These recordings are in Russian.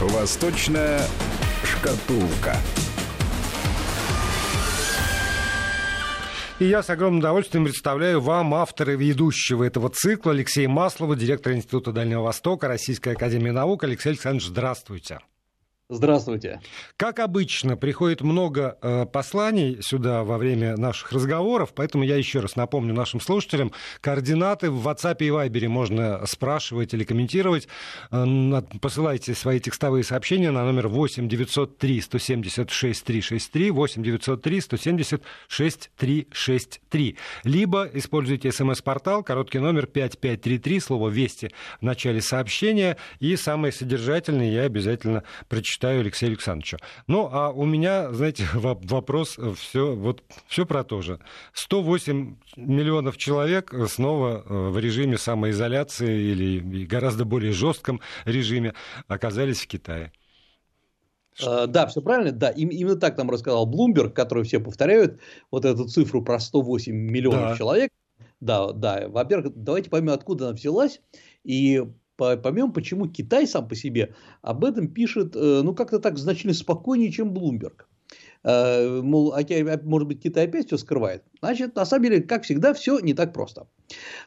Восточная шкатулка. И я с огромным удовольствием представляю вам автора ведущего этого цикла Алексея Маслова, директор Института Дальнего Востока Российской Академии Наук. Алексей Александрович, здравствуйте. Здравствуйте. Как обычно, приходит много э, посланий сюда во время наших разговоров, поэтому я еще раз напомню нашим слушателям, координаты в WhatsApp и Viber можно спрашивать или комментировать. Э, посылайте свои текстовые сообщения на номер 8 903 176 363, 8 903 176 363. Либо используйте смс-портал, короткий номер 5533, слово «Вести» в начале сообщения, и самое содержательное я обязательно прочитаю читаю Алексею Александровичу. Ну, а у меня, знаете, вопрос все, вот, все про то же. 108 миллионов человек снова э, в режиме самоизоляции или гораздо более жестком режиме оказались в Китае. Да, все правильно, да, Им, именно так нам рассказал Блумберг, который все повторяют, вот эту цифру про 108 миллионов да. человек. Да, да, во-первых, давайте поймем, откуда она взялась, и поймем, почему Китай сам по себе об этом пишет, э, ну, как-то так значительно спокойнее, чем Блумберг. Э, мол, может быть, Китай опять все скрывает. Значит, на самом деле, как всегда, все не так просто.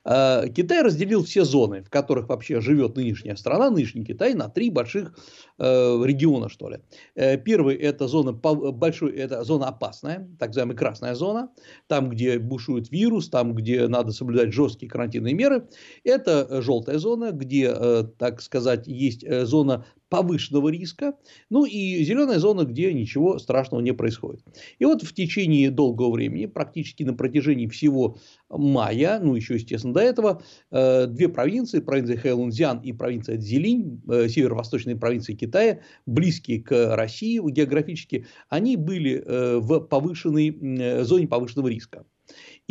Э, Китай разделил все зоны, в которых вообще живет нынешняя страна, нынешний Китай, на три больших э, региона, что ли. Первый – это зона большой, это зона опасная, так называемая красная зона, там, где бушует вирус, там, где надо соблюдать жесткие карантинные меры. Это желтая зона, где, так сказать, есть зона повышенного риска, ну и зеленая зона, где ничего страшного не происходит. И вот в течение долгого времени, практически на протяжении всего мая, ну еще естественно до этого, э, две провинции, провинция Хэйлунцзян и провинция Цзилинь, э, северо-восточные провинции Китая, близкие к России географически, они были э, в повышенной зоне повышенного риска.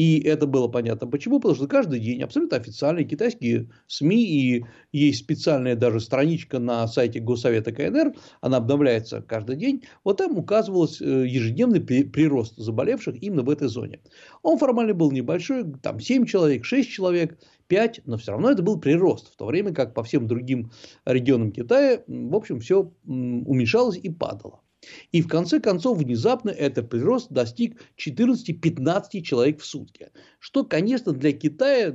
И это было понятно почему, потому что каждый день абсолютно официальные китайские СМИ и есть специальная даже страничка на сайте Госсовета КНР, она обновляется каждый день, вот там указывалось э, ежедневный прирост заболевших именно в этой зоне. Он формально был небольшой, там 7 человек, 6 человек, 5, но все равно это был прирост, в то время как по всем другим регионам Китая, в общем, все уменьшалось и падало. И в конце концов внезапно этот прирост достиг 14-15 человек в сутки. Что, конечно, для Китая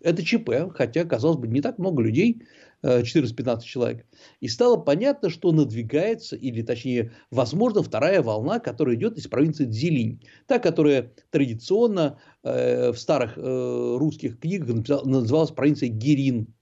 это ЧП, хотя, казалось бы, не так много людей, 14-15 э, человек. И стало понятно, что надвигается, или точнее, возможно, вторая волна, которая идет из провинции Дзилинь. Та, которая традиционно э, в старых э, русских книгах называлась провинцией Гирин.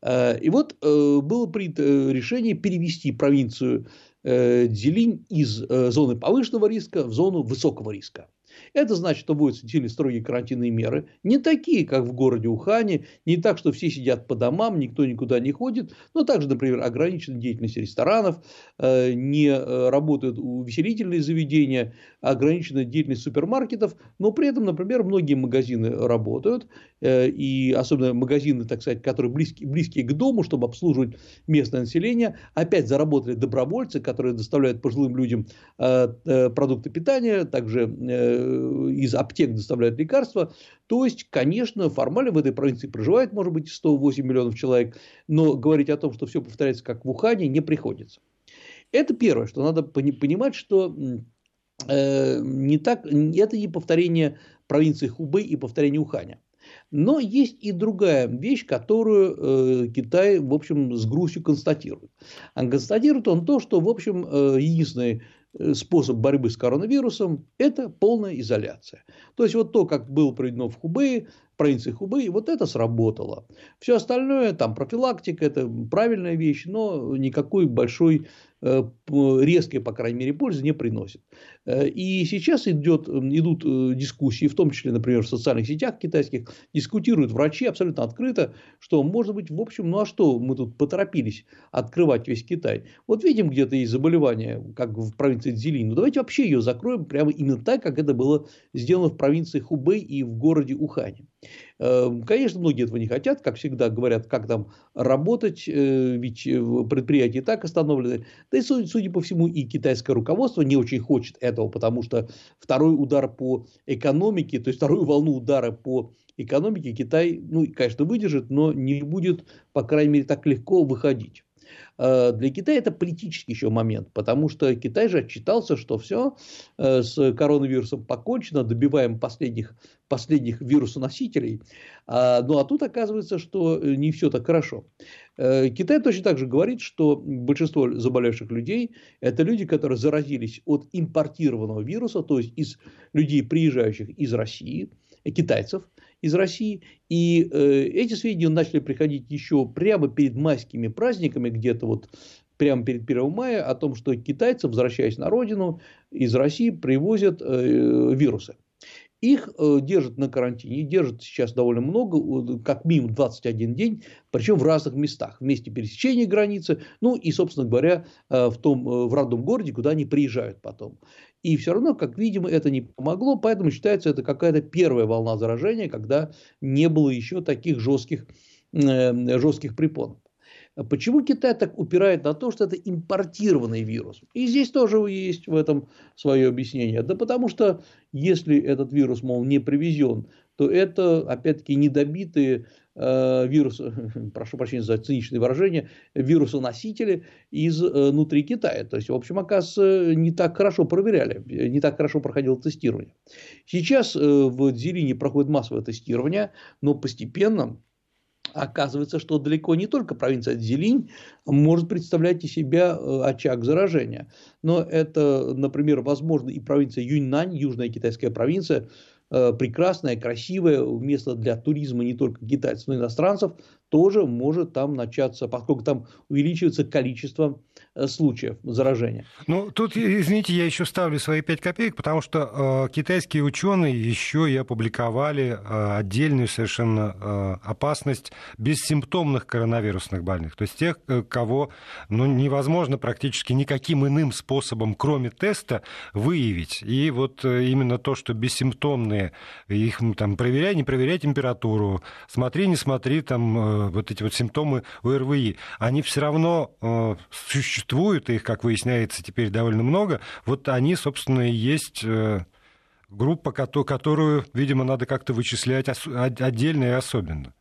Э, и вот э, было принято решение перевести провинцию Э, Дзилинь из э, зоны повышенного риска в зону высокого риска. Это значит, что будут сильно строгие карантинные меры, не такие, как в городе Ухане, не так, что все сидят по домам, никто никуда не ходит, но также, например, ограничена деятельность ресторанов, э, не э, работают увеселительные заведения, ограничена деятельность супермаркетов, но при этом, например, многие магазины работают, э, и особенно магазины, так сказать, которые близкие, близкие к дому, чтобы обслуживать местное население, опять заработали добровольцы, которые доставляют пожилым людям продукты питания, также из аптек доставляют лекарства. То есть, конечно, формально в этой провинции проживает, может быть, 108 миллионов человек, но говорить о том, что все повторяется как в Ухане, не приходится. Это первое, что надо понимать, что э, не так, это не повторение провинции Хубэй и повторение Уханя. Но есть и другая вещь, которую э, Китай, в общем, с грустью констатирует. А констатирует он то, что, в общем, э, единственный способ борьбы с коронавирусом – это полная изоляция. То есть, вот то, как было проведено в Хубее, в провинции Хубэй, вот это сработало. Все остальное, там профилактика, это правильная вещь, но никакой большой Э, резкой, по крайней мере, пользы не приносит. Э, и сейчас идет, идут э, дискуссии, в том числе, например, в социальных сетях китайских, дискутируют врачи абсолютно открыто, что, может быть, в общем, ну а что мы тут поторопились открывать весь Китай. Вот видим, где-то есть заболевание, как в провинции Цзилинь, ну давайте вообще ее закроем прямо именно так, как это было сделано в провинции Хубэй и в городе Ухане. Эм, конечно, многие этого не хотят, как всегда говорят, как там работать, э, ведь э, предприятия так остановлены. Да и, судя по всему, и китайское руководство не очень хочет этого, потому что второй удар по экономике, то есть вторую волну удара по экономике Китай, ну, конечно, выдержит, но не будет, по крайней мере, так легко выходить. Э, для Китая это политический еще момент, потому что Китай же отчитался, что все, э, с коронавирусом покончено, добиваем последних, последних вирусоносителей. А, ну а тут оказывается, что не все так хорошо. Китай точно так же говорит, что большинство заболевших людей – это люди, которые заразились от импортированного вируса, то есть из людей, приезжающих из России, китайцев – из России. И э, эти сведения начали приходить еще прямо перед майскими праздниками, где-то вот прямо перед 1 мая, о том, что китайцы, возвращаясь на родину, из России привозят э, вирусы. Их э, держат на карантине, держат сейчас довольно много, как минимум 21 день, причем в разных местах, в месте пересечения границы, ну и, собственно говоря, э, в том, э, в родном городе, куда они приезжают потом. И все равно, как видимо, это не помогло, поэтому считается это какая-то первая волна заражения, когда не было еще таких жестких, жестких препонов. Почему Китай так упирает на то, что это импортированный вирус? И здесь тоже есть в этом свое объяснение. Да потому что если этот вирус, мол, не привезен, то это, опять-таки, недобитые э, вирусы, прошу прощения за циничное выражение, вирусоносители из э, Китая. То есть, в общем, оказывается, не так хорошо проверяли, не так хорошо проходило тестирование. Сейчас э, в Дзелине проходит массовое тестирование, но постепенно Оказывается, что далеко не только провинция Дзилинь может представлять из себя очаг заражения. Но это, например, возможно и провинция Юньнань, южная китайская провинция, прекрасное, красивое место для туризма не только китайцев, но и иностранцев, тоже может там начаться, поскольку там увеличивается количество э, случаев заражения. Ну, тут, извините, я еще ставлю свои 5 копеек, потому что э, китайские ученые еще и опубликовали э, отдельную совершенно э, опасность бессимптомных коронавирусных больных, то есть тех, э, кого ну, невозможно практически никаким иным способом, кроме теста, выявить. И вот э, именно то, что бессимптомные. Их там проверяй, не проверяй температуру, смотри, не смотри, там э, вот эти вот симптомы ОРВИ. Они все равно э, существуют, их, как выясняется, теперь довольно много. Вот они, собственно, и есть э, группа, которую, видимо, надо как-то вычислять отдельно и особенно.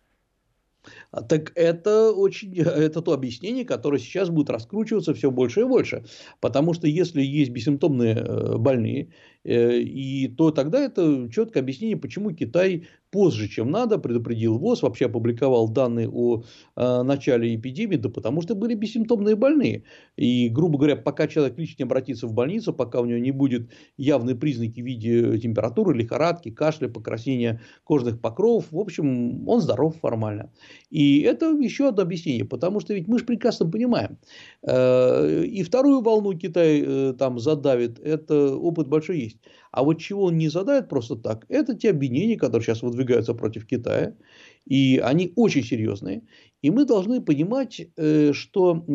А так это очень, это то объяснение, которое сейчас будет раскручиваться все больше и больше. Потому что если есть бессимптомные больные, Э, и то тогда это четкое объяснение, почему Китай позже, чем надо, предупредил ВОЗ, вообще опубликовал данные о э, начале эпидемии, да потому что были бессимптомные больные. И, грубо говоря, пока человек лично обратится в больницу, пока у него не будет явные признаки в виде температуры, лихорадки, кашля, покраснения кожных покровов, в общем, он здоров формально. И это еще одно объяснение, потому что ведь мы же прекрасно понимаем, э, и вторую волну Китай э, там задавит, это опыт большой есть. А вот чего он не задает просто так, это те обвинения, которые сейчас выдвигаются против Китая. И они очень серьезные. И мы должны понимать, э, что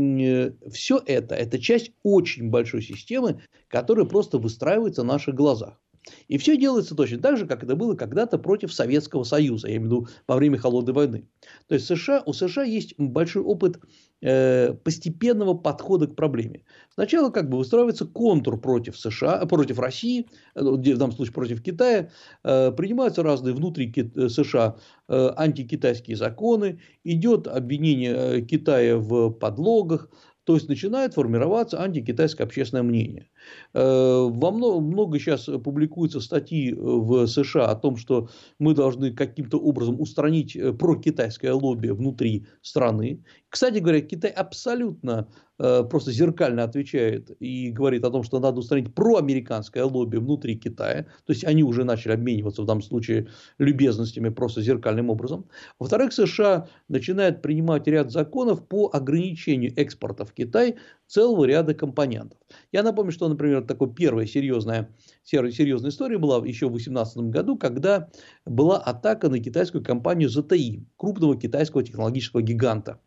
все это, это часть очень большой системы, которая просто выстраивается на наших глазах. И все делается точно так же, как это было когда-то против Советского Союза, я имею в виду во время Холодной войны. То есть США, у США есть большой опыт э, постепенного подхода к проблеме. Сначала как бы выстраивается контур против США, против России, э, в данном случае против Китая, э, принимаются разные внутри США антикитайские законы, идет обвинение Китая в подлогах, то есть начинает формироваться антикитайское общественное мнение. Э, во много, много сейчас публикуются статьи в США о том, что мы должны каким-то образом устранить э, прокитайское лобби внутри страны. Кстати говоря, Китай абсолютно Э, просто зеркально отвечает и говорит о том, что надо устранить проамериканское лобби внутри Китая. То есть они уже начали обмениваться в данном случае любезностями просто зеркальным образом. Во-вторых, США начинает принимать ряд законов по ограничению экспорта в Китай целого ряда компонентов. Я напомню, что, например, такой первая серьезная, серьезная история была еще в 2018 году, когда была атака на китайскую компанию ZTE, крупного китайского технологического гиганта.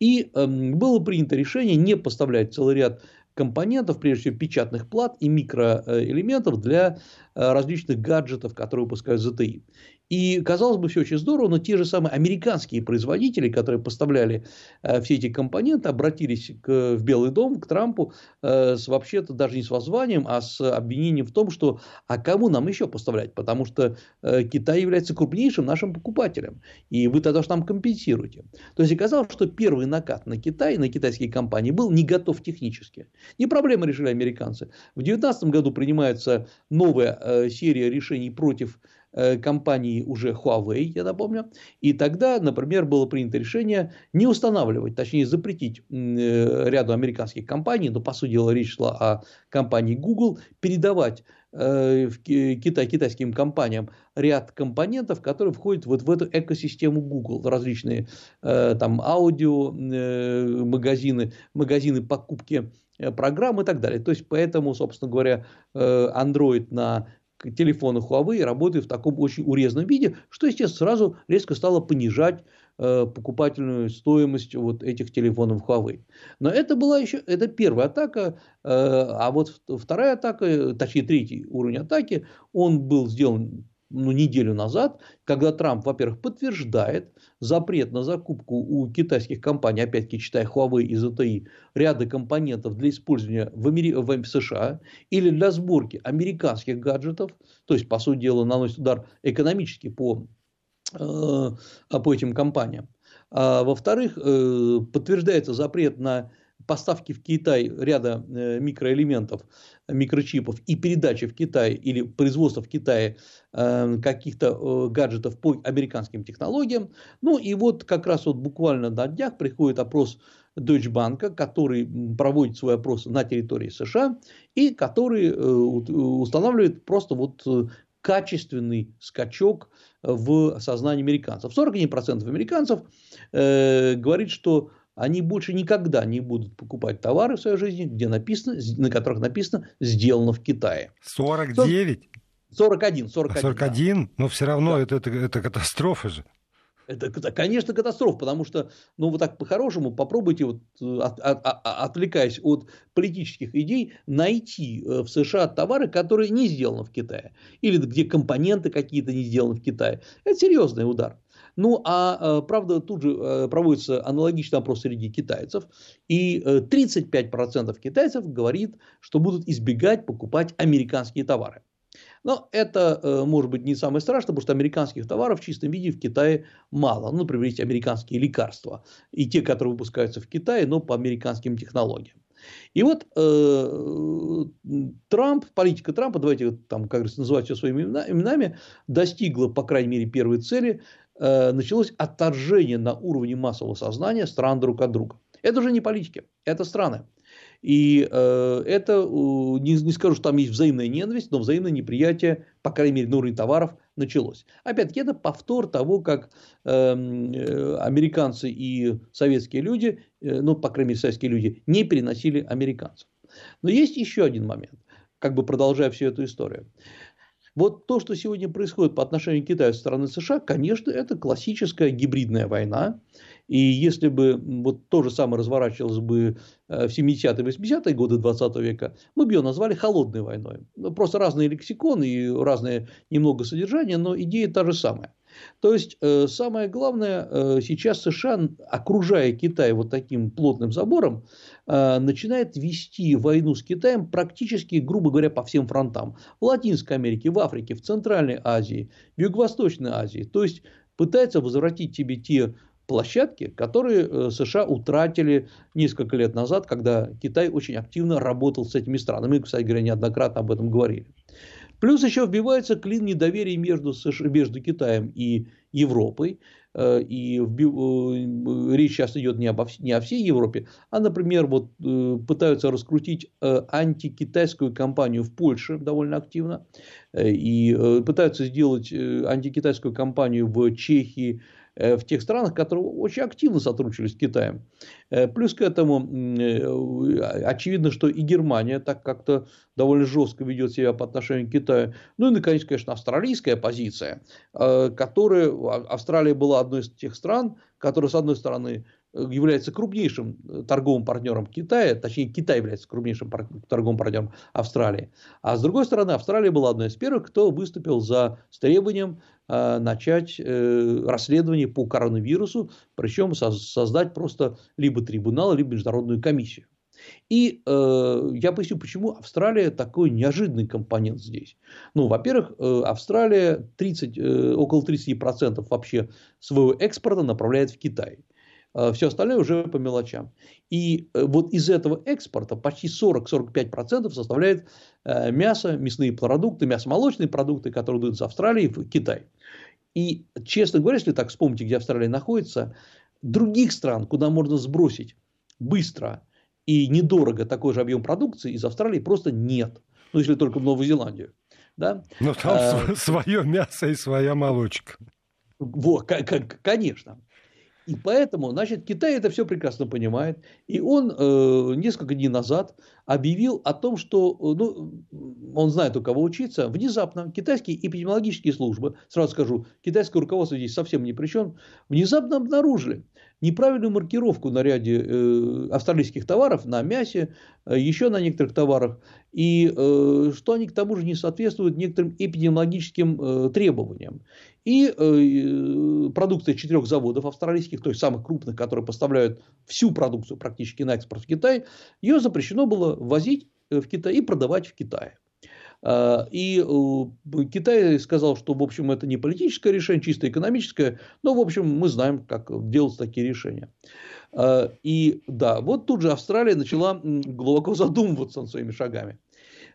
И э, было принято решение не поставлять целый ряд компонентов, прежде всего печатных плат и микроэлементов для э, различных гаджетов, которые выпускают ZTE. И, казалось бы, все очень здорово, но те же самые американские производители, которые поставляли э, все эти компоненты, обратились к, в Белый дом, к Трампу, э, с вообще-то даже не с воззванием, а с обвинением в том, что а кому нам еще поставлять? Потому что э, Китай является крупнейшим нашим покупателем, и вы тогда же нам компенсируете. То есть, оказалось, что первый накат на Китай, на китайские компании был не готов технически. Не проблема решили американцы. В 2019 году принимается новая э, серия решений против компании уже Huawei, я напомню. И тогда, например, было принято решение не устанавливать, точнее запретить э, ряду американских компаний, но по сути дела речь шла о компании Google, передавать э, в Китай, китайским компаниям ряд компонентов, которые входят вот в эту экосистему Google. Различные там аудио магазины, магазины покупки программ и так далее. То есть, поэтому, собственно говоря, Android на телефоны Huawei работают в таком очень урезанном виде, что, естественно, сразу резко стало понижать э, покупательную стоимость вот этих телефонов Huawei. Но это была еще, это первая атака, э, а вот вторая атака, точнее третий уровень атаки, он был сделан ну, неделю назад, когда Трамп, во-первых, подтверждает запрет на закупку у китайских компаний, опять-таки читая Huawei и ZTE, ряда компонентов для использования в, Амери... в США или для сборки американских гаджетов, то есть, по сути дела, наносит удар экономически по, э, по этим компаниям. А, во-вторых, э, подтверждается запрет на поставки в Китай ряда э, микроэлементов, микрочипов и передачи в Китай или производства в Китае э, каких-то э, гаджетов по американским технологиям. Ну и вот как раз вот буквально на днях приходит опрос Deutsche Bank, который проводит свой опрос на территории США и который устанавливает просто вот качественный скачок в сознании американцев. 41% американцев э, говорит, что они больше никогда не будут покупать товары в своей жизни, где написано, на которых написано «сделано в Китае». 49? 41, 41. 41? Да. Но все равно да. это, это, это катастрофа же. Это, конечно, катастрофа, потому что, ну, вот так по-хорошему попробуйте, вот, от, от, от, отвлекаясь от политических идей, найти э, в США товары, которые не сделаны в Китае. Или где компоненты какие-то не сделаны в Китае. Это серьезный удар. Ну, а э, правда, тут же э, проводится аналогичный опрос среди китайцев, и 35% э, китайцев говорит, что будут избегать покупать американские товары. Но это может быть не самое страшное, потому что американских товаров в чистом виде в Китае мало. Ну, например, есть американские лекарства. И те, которые выпускаются в Китае, но по американским технологиям. И вот э, Трамп, политика Трампа, давайте там, как говорится, называть все своими именами, достигла, по крайней мере, первой цели Э, началось отторжение на уровне массового сознания стран друг от друга. Это уже не политики, это страны. И э, это, не, не скажу, что там есть взаимная ненависть, но взаимное неприятие, по крайней мере, на уровне товаров началось. Опять-таки, это повтор того, как эм, э, американцы и советские люди, э, ну, по крайней мере, советские люди, не переносили американцев. Но есть еще один момент, как бы продолжая всю эту историю. Вот то, что сегодня происходит по отношению к Китаю со стороны США, конечно, это классическая гибридная война. И если бы вот то же самое разворачивалось бы э, в 70-е 80-е годы 20 века, мы бы ее назвали холодной войной. Ну, просто разные лексиконы и разное немного содержание, но идея та же самая. То есть, э, самое главное, э, сейчас США, окружая Китай вот таким плотным забором, э, начинает вести войну с Китаем практически, грубо говоря, по всем фронтам. В Латинской Америке, в Африке, в Центральной Азии, в Юго-Восточной Азии. То есть, пытается возвратить тебе те площадки, которые США утратили несколько лет назад, когда Китай очень активно работал с этими странами. Мы, кстати говоря, неоднократно об этом говорили. Плюс еще вбивается клин недоверия между, между Китаем и Европой. Э, и э, речь сейчас идет не, обо, не о всей Европе, а, например, вот, э, пытаются раскрутить антикитайскую кампанию в Польше довольно активно. И пытаются сделать антикитайскую кампанию в Чехии, Э, в тех странах, которые очень активно сотрудничали с Китаем. Э, плюс к этому э, очевидно, что и Германия так как-то довольно жестко ведет себя по отношению к Китаю. Ну и, наконец, конечно, австралийская позиция, которая... Австралия была одной из тех стран, которая, с одной стороны, является крупнейшим торговым партнером Китая, точнее Китай является крупнейшим торговым партнером Австралии. А с другой стороны, Австралия была одной из первых, кто выступил за с требованием э, начать э, расследование по коронавирусу, причем создать просто либо трибунал, либо международную комиссию. И э, я поясню, почему Австралия такой неожиданный компонент здесь. Ну, во-первых, э, Австралия 30, э, около 30% вообще своего экспорта направляет в Китай. Э, все остальное уже по мелочам. И э, вот из этого экспорта почти 40-45% составляет э, мясо, мясные продукты, мясомолочные продукты, которые идут из Австралии в Китай. И, честно говоря, если так вспомните, где Австралия находится, других стран, куда можно сбросить быстро – и недорого такой же объем продукции из Австралии просто нет. Ну, если только в Новую Зеландию. Да? Но там а, свое мясо и своя молочка. Вот, конечно. И поэтому, значит, Китай это все прекрасно понимает. И он э, несколько дней назад объявил о том, что э, ну, он знает, у кого учиться. Внезапно китайские эпидемиологические службы, сразу скажу, китайское руководство здесь совсем ни при чем, внезапно обнаружили, неправильную маркировку на ряде э, австралийских товаров, на мясе, э, еще на некоторых товарах, и э, что они к тому же не соответствуют некоторым эпидемиологическим требованиям. И продукция четырех заводов австралийских, то есть самых крупных, которые поставляют всю продукцию практически на экспорт в Китай, ее запрещено было возить в Китай и продавать в Китае. А, и э, Китай сказал, что, в общем, это не политическое решение, чисто экономическое, но, в общем, мы знаем, как делать такие решения. А, и да, вот тут же Австралия начала глубоко задумываться над своими шагами.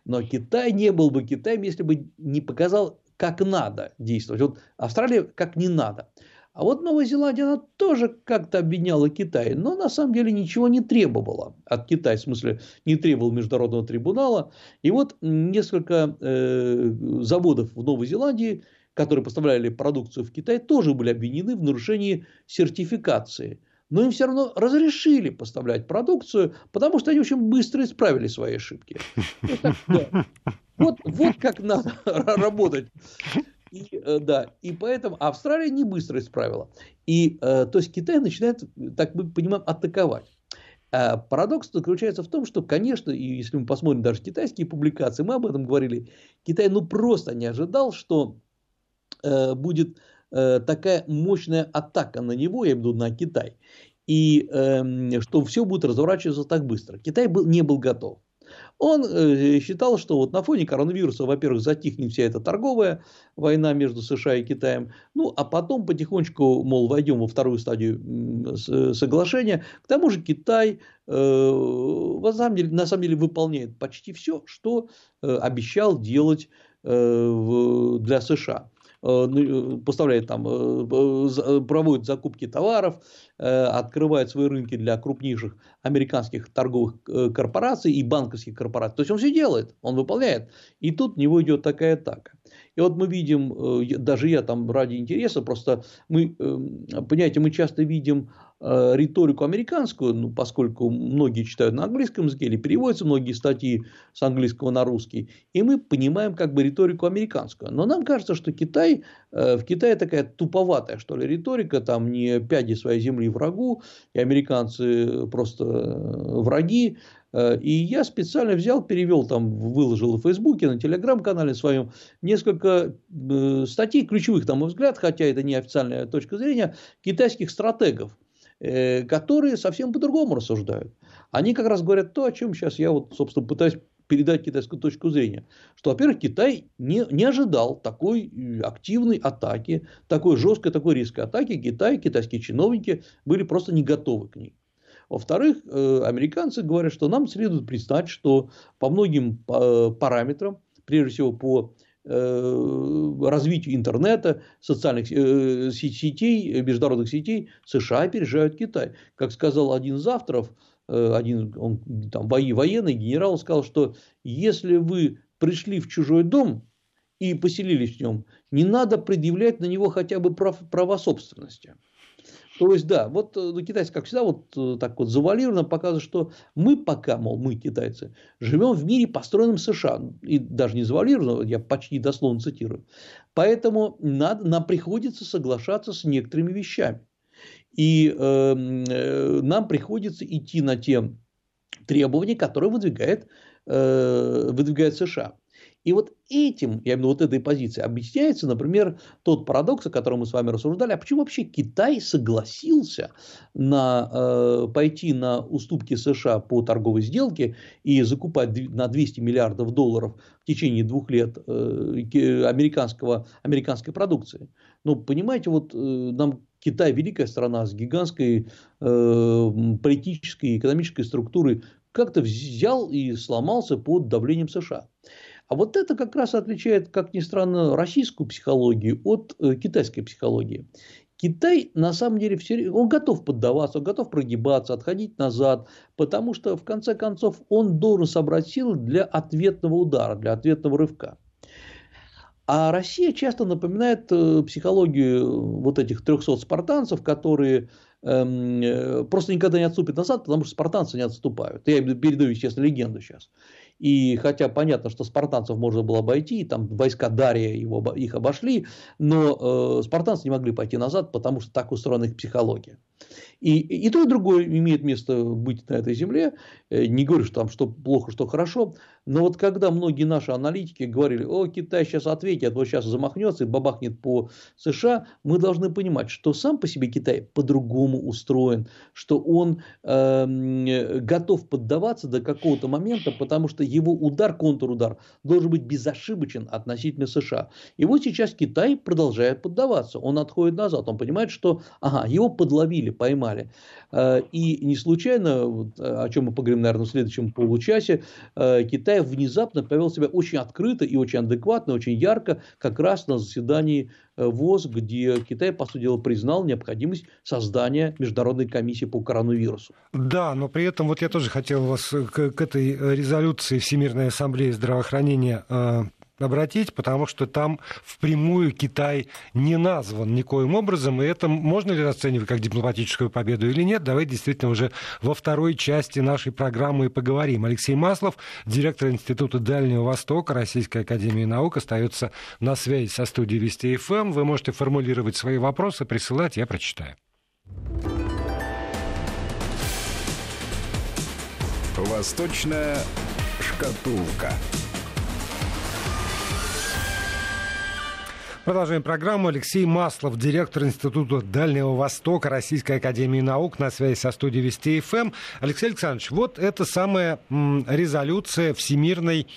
Но Китай не был бы Китаем, если бы не показал, как надо действовать. Вот Австралия как не надо. А вот Новая Зеландия, она тоже как-то обвиняла Китай, но на самом деле ничего не требовала от Китая, в смысле не требовал международного трибунала. И вот несколько э, заводов в Новой Зеландии, которые поставляли продукцию в Китай, тоже были обвинены в нарушении сертификации. Но им все равно разрешили поставлять продукцию, потому что они очень быстро исправили свои ошибки. Вот, вот как надо работать и, э, да, и поэтому Австралия не быстро исправила. И, э, то есть Китай начинает, так мы понимаем, атаковать. А парадокс заключается в том, что, конечно, и если мы посмотрим даже китайские публикации, мы об этом говорили, Китай ну просто не ожидал, что э, будет э, такая мощная атака на него, я имею в виду на Китай, и э, что все будет разворачиваться так быстро. Китай был, не был готов. Он э, считал, что вот на фоне коронавируса, во-первых, затихнет вся эта торговая война между США и Китаем, ну, а потом потихонечку, мол, войдем во вторую стадию соглашения. К тому же Китай э, на, самом деле, на самом деле выполняет почти все, что э, обещал делать для США. Э, ну, э, поставляет там, э, проводит закупки товаров, открывает свои рынки для крупнейших американских торговых корпораций и банковских корпораций. То есть он все делает, он выполняет. И тут у него идет такая атака. И вот мы видим, даже я там ради интереса, просто мы, понимаете, мы часто видим риторику американскую, ну, поскольку многие читают на английском языке или переводятся многие статьи с английского на русский, и мы понимаем как бы риторику американскую. Но нам кажется, что Китай, э, в Китае такая туповатая, что ли, риторика, там не пяди своей земли врагу, и американцы просто э, враги, и я специально взял, перевел, там, выложил в Фейсбуке, на Телеграм-канале своем несколько статей, ключевых, на мой взгляд, хотя это не официальная точка зрения, китайских стратегов, Э, которые совсем по-другому рассуждают. Они как раз говорят то, о чем сейчас я вот, собственно, пытаюсь передать китайскую точку зрения. Что, во-первых, Китай не, не ожидал такой э, активной атаки, такой жесткой, такой резкой атаки. Китай, китайские чиновники были просто не готовы к ней. Во-вторых, э, американцы говорят, что нам следует признать, что по многим параметрам, прежде всего по Э, развитию интернета, социальных э, сетей, международных сетей США опережают Китай. Как сказал один из авторов, э, один он, там, военный генерал, сказал, что если вы пришли в чужой дом и поселились в нем, не надо предъявлять на него хотя бы прав, права собственности. То есть, да, вот ну, китайцы, как всегда, вот э, так вот завуалированно показывают, что мы пока, мол, мы, китайцы, живем в мире, построенном США. И даже не завуалированно, я почти дословно цитирую. Поэтому надо, нам приходится соглашаться с некоторыми вещами. И эм, э, нам приходится идти на те требования, которые выдвигает, э, выдвигает США. И вот этим, я имею в виду вот этой позиции, объясняется, например, тот парадокс, о котором мы с вами рассуждали, а почему вообще Китай согласился на, э, пойти на уступки США по торговой сделке и закупать на 200 миллиардов долларов в течение двух лет э, американского, американской продукции. Ну, понимаете, вот э, нам Китай великая страна с гигантской э, политической и экономической структурой как-то взял и сломался под давлением США. А вот это как раз отличает, как ни странно, российскую психологию от э, китайской психологии. Китай на самом деле все, он готов поддаваться, он готов прогибаться, отходить назад, потому что в конце концов он должен собрать силы для ответного удара, для ответного рывка. А Россия часто напоминает э, психологию вот этих 300 спартанцев, которые эм, э, просто никогда не отступят назад, потому что спартанцы не отступают. Я передаю, естественно, легенду сейчас. И хотя понятно, что спартанцев можно было обойти, там войска Дария его, их обошли, но э, спартанцы не могли пойти назад, потому что так устроена их психология. И, и то, и другое имеет место быть на этой земле. Э, не говорю, что там что плохо, что хорошо. Но вот когда многие наши аналитики говорили, о, Китай сейчас ответит, вот сейчас замахнется и бабахнет по США, мы должны понимать, что сам по себе Китай по-другому устроен, что он э, готов поддаваться до какого-то момента, потому что его удар, контрудар должен быть безошибочен относительно США. И вот сейчас Китай продолжает поддаваться. Он отходит назад. Он понимает, что ага, его подловили, поймали. Э, и не случайно, о чем мы поговорим, наверное, в следующем получасе, э, Китай внезапно повел себя очень открыто и очень адекватно, очень ярко, как раз на заседании э, ВОЗ, где Китай, по сути дела, признал необходимость создания международной комиссии по коронавирусу. Да, но при этом вот я тоже хотел вас к, к этой резолюции Всемирной ассамблеи здравоохранения обратить, потому что там впрямую Китай не назван никоим образом, и это можно ли расценивать как дипломатическую победу или нет, давайте действительно уже во второй части нашей программы и поговорим. Алексей Маслов, директор Института Дальнего Востока Российской Академии Наук, остается на связи со студией Вести ФМ. Вы можете формулировать свои вопросы, присылать, я прочитаю. Восточная шкатулка. Продолжаем программу. Алексей Маслов, директор Института Дальнего Востока Российской Академии Наук, на связи со студией Вести ФМ. Алексей Александрович, вот это самая резолюция Всемирной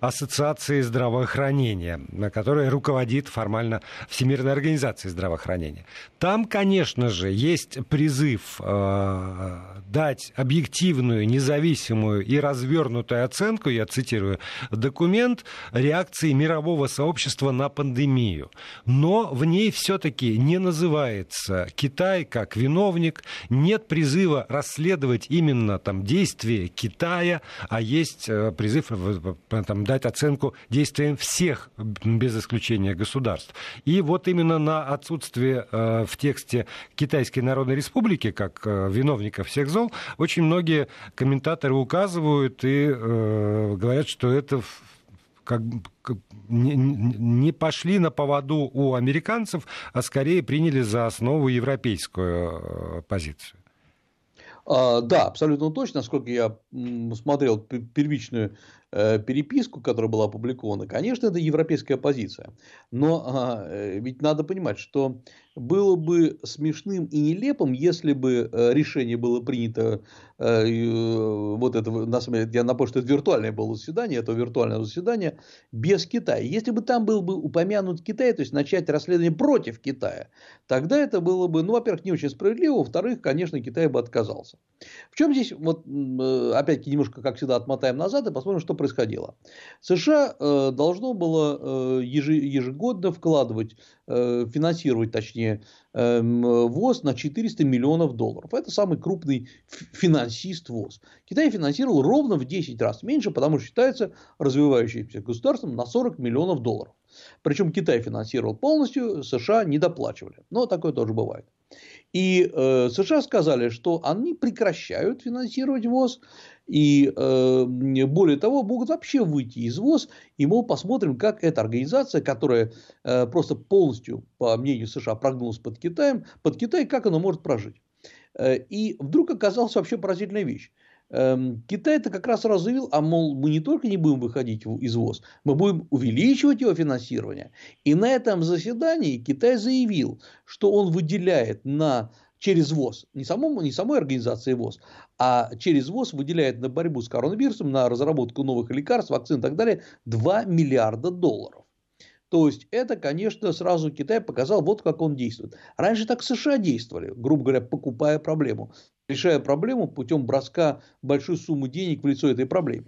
Ассоциации здравоохранения, которая руководит формально Всемирной организацией здравоохранения. Там, конечно же, есть призыв э, дать объективную, независимую и развернутую оценку, я цитирую документ, реакции мирового сообщества на пандемию. Но в ней все-таки не называется Китай как виновник, нет призыва расследовать именно там действия Китая, а есть э, призыв э, там, дать оценку действиям всех, без исключения государств. И вот именно на отсутствие э, в тексте Китайской Народной Республики, как э, виновника всех зол, очень многие комментаторы указывают и э, говорят, что это как, не, не пошли на поводу у американцев, а скорее приняли за основу европейскую позицию. А, да, абсолютно точно. Насколько я смотрел первичную Э, переписку, которая была опубликована, конечно, это европейская позиция. Но а, э, ведь надо понимать, что было бы смешным и нелепым, если бы э, решение было принято, вот это, на самом деле, я напомню, что это виртуальное было заседание, это виртуальное заседание без Китая. Если бы там был бы упомянут Китай, то есть начать расследование против Китая, тогда это было бы, ну, во-первых, не очень справедливо, во-вторых, конечно, Китай бы отказался. В чем здесь, вот, опять-таки, немножко, как всегда, отмотаем назад и посмотрим, что происходило. США э, должно было э, ежегодно вкладывать, э, финансировать, точнее, эм, ВОЗ на 400 миллионов долларов. Это самый крупный финансист ВОЗ. Китай финансировал ровно в 10 раз меньше, потому что считается развивающимся государством на 40 миллионов долларов. Причем Китай финансировал полностью, США не доплачивали. Но такое тоже бывает. И э, США сказали, что они прекращают финансировать ВОЗ И э, более того, могут вообще выйти из ВОЗ и, мол, посмотрим, как эта организация, которая э, просто полностью, по мнению США, прогнулась под Китаем, под Китай, как она может прожить. Э, и вдруг оказалась вообще поразительная вещь. Эм, Китай это как раз разъявил, а мол, мы не только не будем выходить из ВОЗ, мы будем увеличивать его финансирование. И на этом заседании Китай заявил, что он выделяет на через ВОЗ, не, самому, не самой организации ВОЗ, а через ВОЗ выделяет на борьбу с коронавирусом, на разработку новых лекарств, вакцин и так далее 2 миллиарда долларов. То есть это, конечно, сразу Китай показал, вот как он действует. Раньше так США действовали, грубо говоря, покупая проблему решая проблему путем броска большой суммы денег в лицо этой проблеме.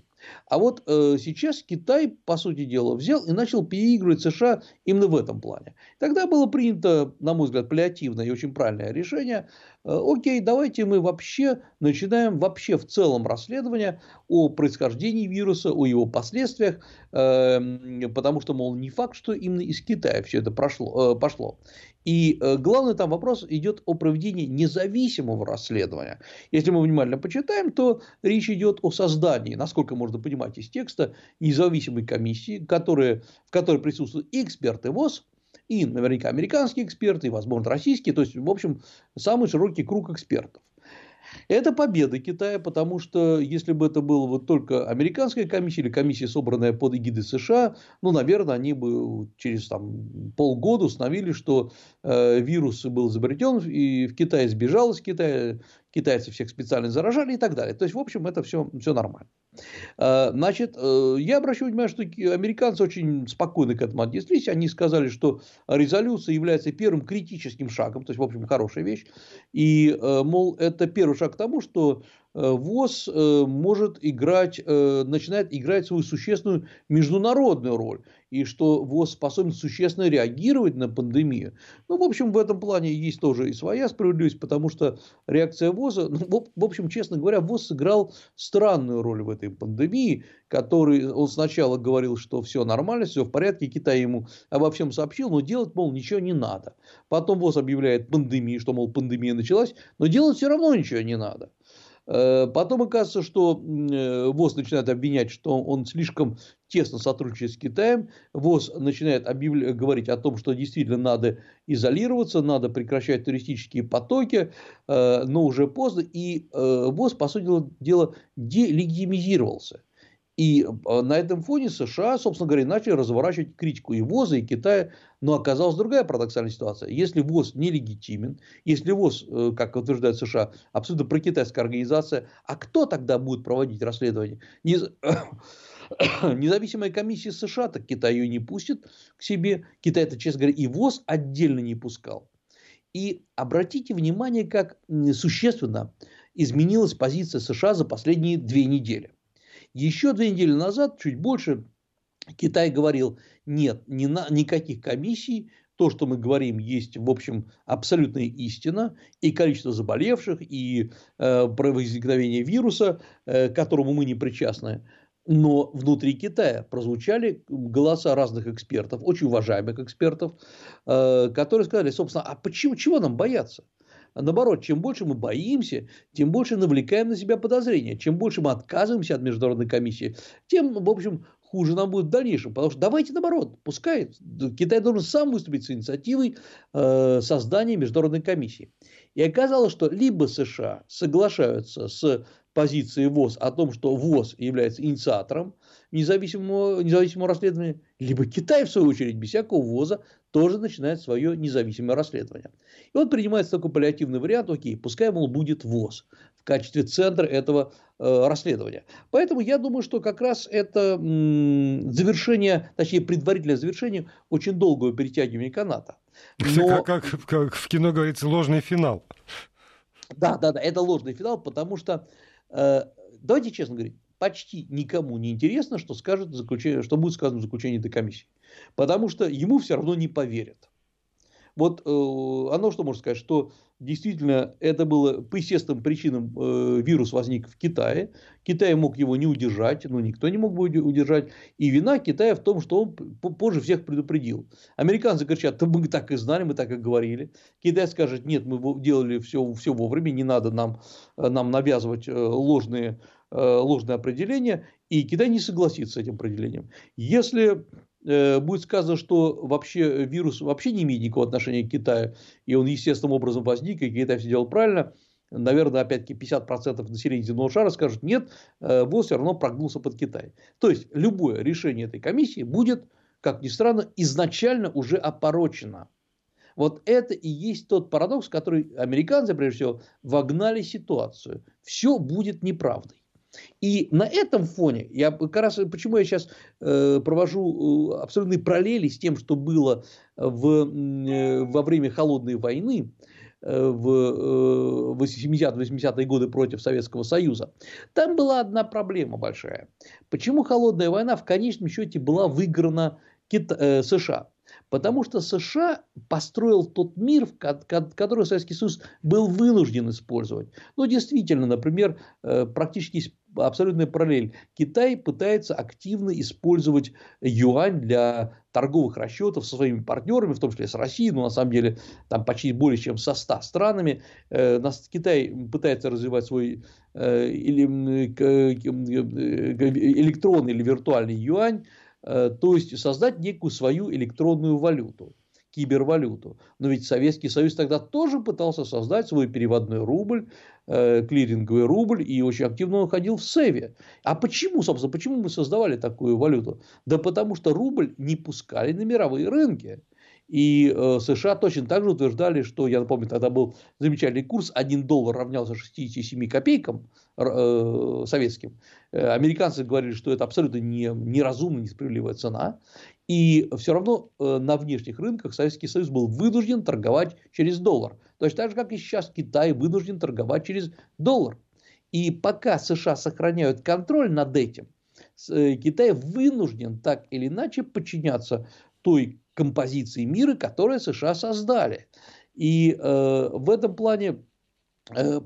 А вот э, сейчас Китай, по сути дела, взял и начал переигрывать США именно в этом плане. Тогда было принято, на мой взгляд, паллиативное и очень правильное решение. Э, окей, давайте мы вообще начинаем вообще в целом расследование о происхождении вируса, о его последствиях, э, потому что, мол, не факт, что именно из Китая все это прошло, э, пошло. И э, главный там вопрос идет о проведении независимого расследования. Если мы внимательно почитаем, то речь идет о создании, насколько можно понимать из текста, независимой комиссии, которая, в которой присутствуют эксперты ВОЗ, и наверняка американские эксперты, и, возможно, российские, то есть, в общем, самый широкий круг экспертов. Это победа Китая, потому что если бы это была вот только американская комиссия или комиссия, собранная под эгидой США, ну, наверное, они бы через там, полгода установили, что э, вирус был изобретен и в Китае сбежал из Китая, китайцы всех специально заражали и так далее. То есть, в общем, это все, все нормально. Э, значит, э, я обращаю внимание, что американцы очень спокойно к этому отнеслись. Они сказали, что резолюция является первым критическим шагом, то есть, в общем, хорошая вещь. И, э, мол, это первый шаг к тому, что ВОЗ э, может играть, э, начинает играть свою существенную международную роль. И что ВОЗ способен существенно реагировать на пандемию. Ну, в общем, в этом плане есть тоже и своя справедливость, потому что реакция ВОЗа, ну, в общем, честно говоря, ВОЗ сыграл странную роль в этой пандемии, который он сначала говорил, что все нормально, все в порядке, Китай ему обо всем сообщил, но делать, мол, ничего не надо. Потом ВОЗ объявляет пандемию, что, мол, пандемия началась, но делать все равно ничего не надо. Э, потом оказывается, что э, ВОЗ начинает обвинять, что он слишком тесно сотрудничает с Китаем. ВОЗ начинает объявлять, говорить о том, что действительно надо изолироваться, надо прекращать туристические потоки, э, но уже поздно. И ВОЗ, по сути дела, делегитимизировался. И э, на этом фоне США, собственно говоря, начали разворачивать критику и ВОЗа, и Китая. Но оказалась другая парадоксальная ситуация. Если ВОЗ нелегитимен, если ВОЗ, э, как утверждает США, абсолютно прокитайская организация, а кто тогда будет проводить расследование? Независимая комиссия США, так Китай ее не пустит к себе. Китай это, честно говоря, и ВОЗ отдельно не пускал. И обратите внимание, как существенно изменилась позиция США за последние две недели. Еще две недели назад, чуть больше, Китай говорил, нет, ни на, никаких комиссий, то, что мы говорим, есть, в общем, абсолютная истина, и количество заболевших, и э, про возникновение вируса, э, которому мы не причастны. Но внутри Китая прозвучали голоса разных экспертов, очень уважаемых экспертов, э, которые сказали, собственно, а почему, чего нам бояться? А наоборот, чем больше мы боимся, тем больше навлекаем на себя подозрения. Чем больше мы отказываемся от международной комиссии, тем, в общем, хуже нам будет в дальнейшем. Потому что давайте наоборот, пускай Китай должен сам выступить с инициативой э, создания международной комиссии. И оказалось, что либо США соглашаются с позицией ВОЗ о том, что ВОЗ является инициатором независимого, независимого расследования, либо Китай, в свою очередь, без всякого ВОЗа, тоже начинает свое независимое расследование. И вот принимается такой паллиативный вариант, окей, пускай, мол, будет ВОЗ в качестве центра этого э, расследования. Поэтому я думаю, что как раз это м, завершение, точнее, предварительное завершение очень долгого перетягивания каната. Но... Как, как, как в кино говорится, ложный финал. Да, да, да, это ложный финал, потому что давайте честно говорить, почти никому не интересно, что, скажет заключение, что будет сказано в заключении этой комиссии. Потому что ему все равно не поверят. Вот э, оно что может сказать, что действительно это было по естественным причинам э, вирус возник в Китае. Китай мог его не удержать, но никто не мог бы удержать. И вина Китая в том, что он позже всех предупредил. Американцы кричат, мы так и знали, мы так и говорили. Китай скажет, нет, мы делали все, все вовремя, не надо нам, нам навязывать ложные ложное определение, и Китай не согласится с этим определением. Если будет сказано, что вообще вирус вообще не имеет никакого отношения к Китаю, и он естественным образом возник, и Китай все делал правильно, наверное, опять-таки 50% населения земного шара скажут, нет, ВОЗ все равно прогнулся под Китай. То есть, любое решение этой комиссии будет, как ни странно, изначально уже опорочено. Вот это и есть тот парадокс, который американцы, прежде всего, вогнали ситуацию. Все будет неправдой. И на этом фоне, я как раз почему я сейчас э, провожу э, абсолютные параллели с тем, что было в, э, во время холодной войны, э, в 70-80-е э, годы против Советского Союза, там была одна проблема большая. Почему холодная война в конечном счете была выиграна Кита- США? Потому что США построил тот мир, который Советский Союз был вынужден использовать. Ну, действительно, например, э, практически абсолютная параллель. Китай пытается активно использовать юань для торговых расчетов со своими партнерами, в том числе с Россией, но на самом деле там почти более чем со 100 странами. Э, Китай пытается развивать свой э, электронный или виртуальный юань, Э, то есть создать некую свою электронную валюту, кибервалюту. Но ведь Советский Союз тогда тоже пытался создать свой переводной рубль, э, клиринговый рубль, и очень активно он ходил в СЭВе. А почему, собственно, почему мы создавали такую валюту? Да потому что рубль не пускали на мировые рынки. И э, США точно так же утверждали, что, я напомню, тогда был замечательный курс, 1 доллар равнялся 67 копейкам э, советским. Э, американцы говорили, что это абсолютно не, неразумная, несправедливая цена. И все равно э, на внешних рынках Советский Союз был вынужден торговать через доллар. Точно так же, как и сейчас Китай вынужден торговать через доллар. И пока США сохраняют контроль над этим, э, Китай вынужден так или иначе подчиняться той композиции мира, которые США создали. И э, в этом плане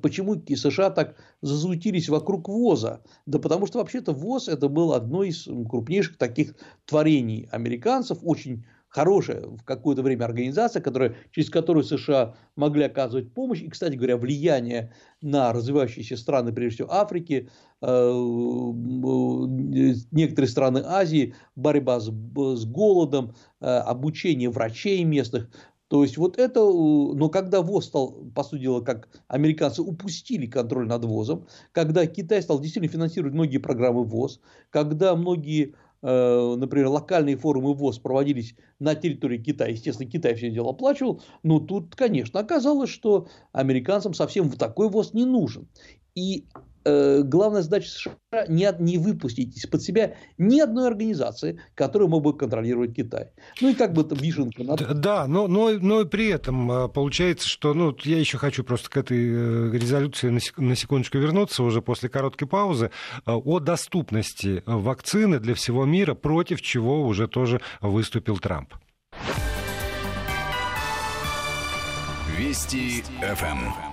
Почему США так зазутились вокруг ВОЗа? Да потому что вообще-то ВОЗ это был одно из крупнейших таких творений американцев, очень хорошая в какое-то время организация, которая, через которую США могли оказывать помощь. И, кстати говоря, влияние на развивающиеся страны, прежде всего Африки, э, некоторые страны Азии, борьба с, с голодом, э, обучение врачей местных. То есть вот это, но когда ВОЗ стал, по сути дела, как американцы упустили контроль над ВОЗом, когда Китай стал действительно финансировать многие программы ВОЗ, когда многие Э, например, локальные форумы ВОЗ проводились на территории Китая, естественно, Китай все дело оплачивал, но тут, конечно, оказалось, что американцам совсем такой ВОЗ не нужен. И Э, главная задача США не, не выпустить из-под себя ни одной организации, которая мог бы контролировать Китай. Ну и как бы там вишенка на... Да, но, но, но при этом э, получается, что ну, я еще хочу просто к этой э, резолюции на секундочку вернуться уже после короткой паузы о доступности вакцины для всего мира, против чего уже тоже выступил Трамп. Вести ФМ.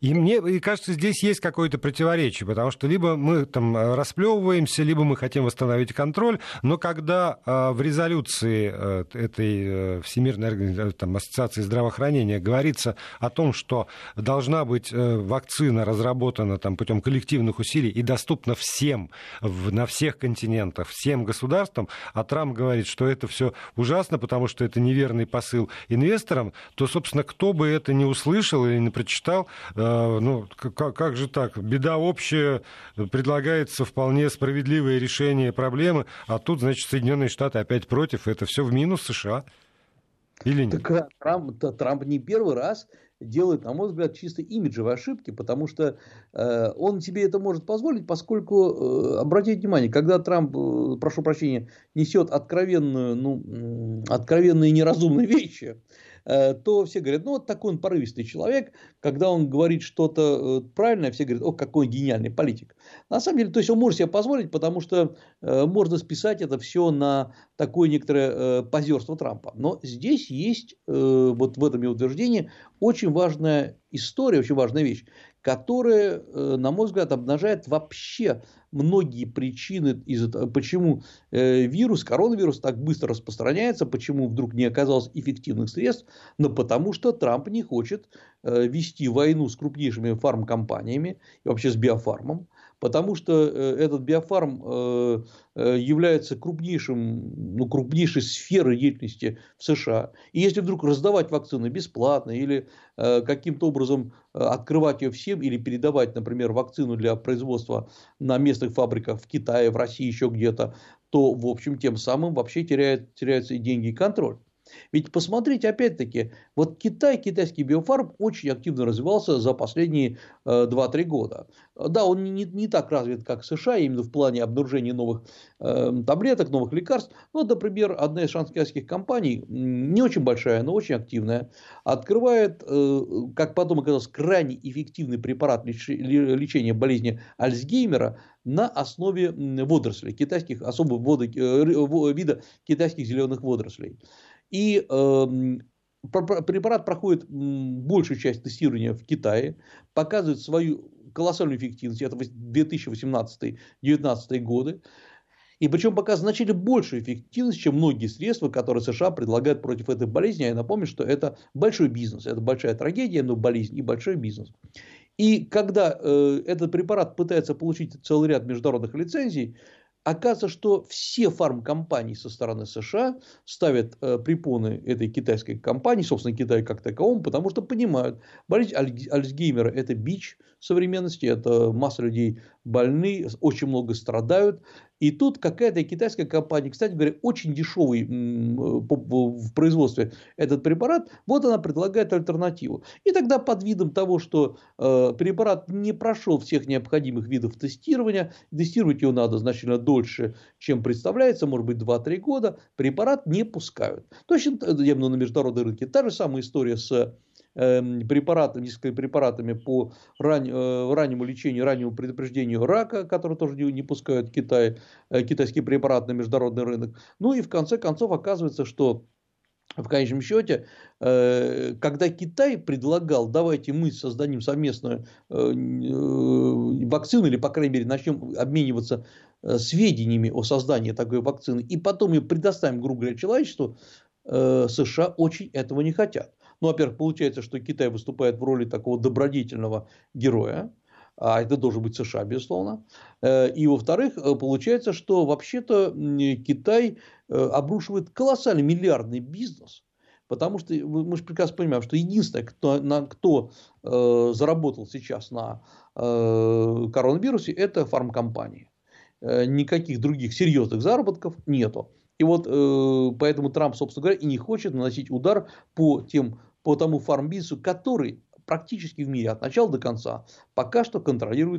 И мне и кажется, здесь есть какое-то противоречие, потому что либо мы там э, расплевываемся, либо мы хотим восстановить контроль, но когда э, в резолюции э, этой Всемирной там, ассоциации здравоохранения говорится о том, что должна быть вакцина разработана там, путем коллективных усилий и доступна всем в, на всех континентах, всем государствам, а Трамп говорит, что это все ужасно, потому что это неверный посыл инвесторам, то, собственно, кто бы это не услышал или не прочитал, Э, ну, как, как же так? Беда общая, предлагается вполне справедливое решение проблемы, а тут, значит, Соединенные Штаты опять против, это все в минус США. Или нет? Так, а Трамп, Трамп не первый раз делает, на мой взгляд, чисто имиджевые ошибки, потому что э, он себе это может позволить, поскольку, э, обратите внимание, когда Трамп, э, прошу прощения, несет откровенную, ну, откровенные неразумные вещи, то все говорят, ну вот такой он порывистый человек, когда он говорит что-то э, правильное, все говорят, о, какой гениальный политик. На самом деле, то есть он может себе позволить, потому что э, можно списать это все на такое некоторое позерство Трампа. Но здесь есть вот в этом его утверждении очень важная история, очень важная вещь. Которая, э, на мой взгляд, обнажает вообще многие причины, почему э, вирус, коронавирус так быстро распространяется, почему вдруг не оказалось эффективных средств, но потому что Трамп не хочет э, вести войну с крупнейшими фармкомпаниями и вообще с биофармом, потому что э, этот биофарм э, э, является крупнейшим, ну, крупнейшей сферой деятельности в США. И если вдруг раздавать вакцины бесплатно или каким-то образом открывать ее всем или передавать, например, вакцину для производства на местных фабриках в Китае, в России, еще где-то, то, в общем, тем самым вообще теряет, теряются и деньги, и контроль. Ведь посмотрите, опять-таки, вот Китай, китайский биофарм очень активно развивался за последние э, 2-3 года. Да, он не, не так развит, как США, именно в плане обнаружения новых э, таблеток, новых лекарств. Но, например, одна из шанхайских компаний, не очень большая, но очень активная, открывает, э, как потом оказалось, крайне эффективный препарат лечения болезни Альцгеймера на основе водорослей, китайских, особо вода, э, вида китайских зеленых водорослей. И э, препарат проходит большую часть тестирования в Китае, показывает свою колоссальную эффективность, это 2018-2019 годы. И причем показывает значительно большую эффективность, чем многие средства, которые США предлагают против этой болезни. А я напомню, что это большой бизнес, это большая трагедия, но болезнь и большой бизнес. И когда э, этот препарат пытается получить целый ряд международных лицензий, Оказывается, что все фармкомпании со стороны США ставят э, препоны этой китайской компании, собственно, Китай как таковому, потому что понимают, болезнь Альцгеймера – это бич современности, это масса людей больны, очень много страдают, и тут какая-то китайская компания, кстати говоря, очень дешевый в производстве этот препарат, вот она предлагает альтернативу. И тогда под видом того, что э, препарат не прошел всех необходимых видов тестирования, тестировать его надо значительно дольше, чем представляется, может быть 2-3 года, препарат не пускают. Точно, я на международном рынке, та же самая история с препаратами, несколькими препаратами по ран, э, раннему лечению, раннему предупреждению рака, которые тоже не, не пускают Китай, э, китайский препарат на международный рынок. Ну и в конце концов оказывается, что в конечном счете, э, когда Китай предлагал, давайте мы создадим совместную вакцину, или, по крайней мере, начнем обмениваться сведениями о создании такой вакцины, и потом ее предоставим, грубо говоря, человечеству, США очень этого не хотят. Ну, во-первых, получается, что Китай выступает в роли такого добродетельного героя, а это должен быть США, безусловно. Э, и, во-вторых, э, получается, что вообще-то Китай э, обрушивает колоссальный миллиардный бизнес, потому что мы же прекрасно понимаем, что единственное, кто, на, кто э, заработал сейчас на э, коронавирусе, это фармкомпании. Э, никаких других серьезных заработков нету. И вот э, поэтому Трамп, собственно говоря, и не хочет наносить удар по тем по тому фармбизнесу, который практически в мире от начала до конца пока что контролируется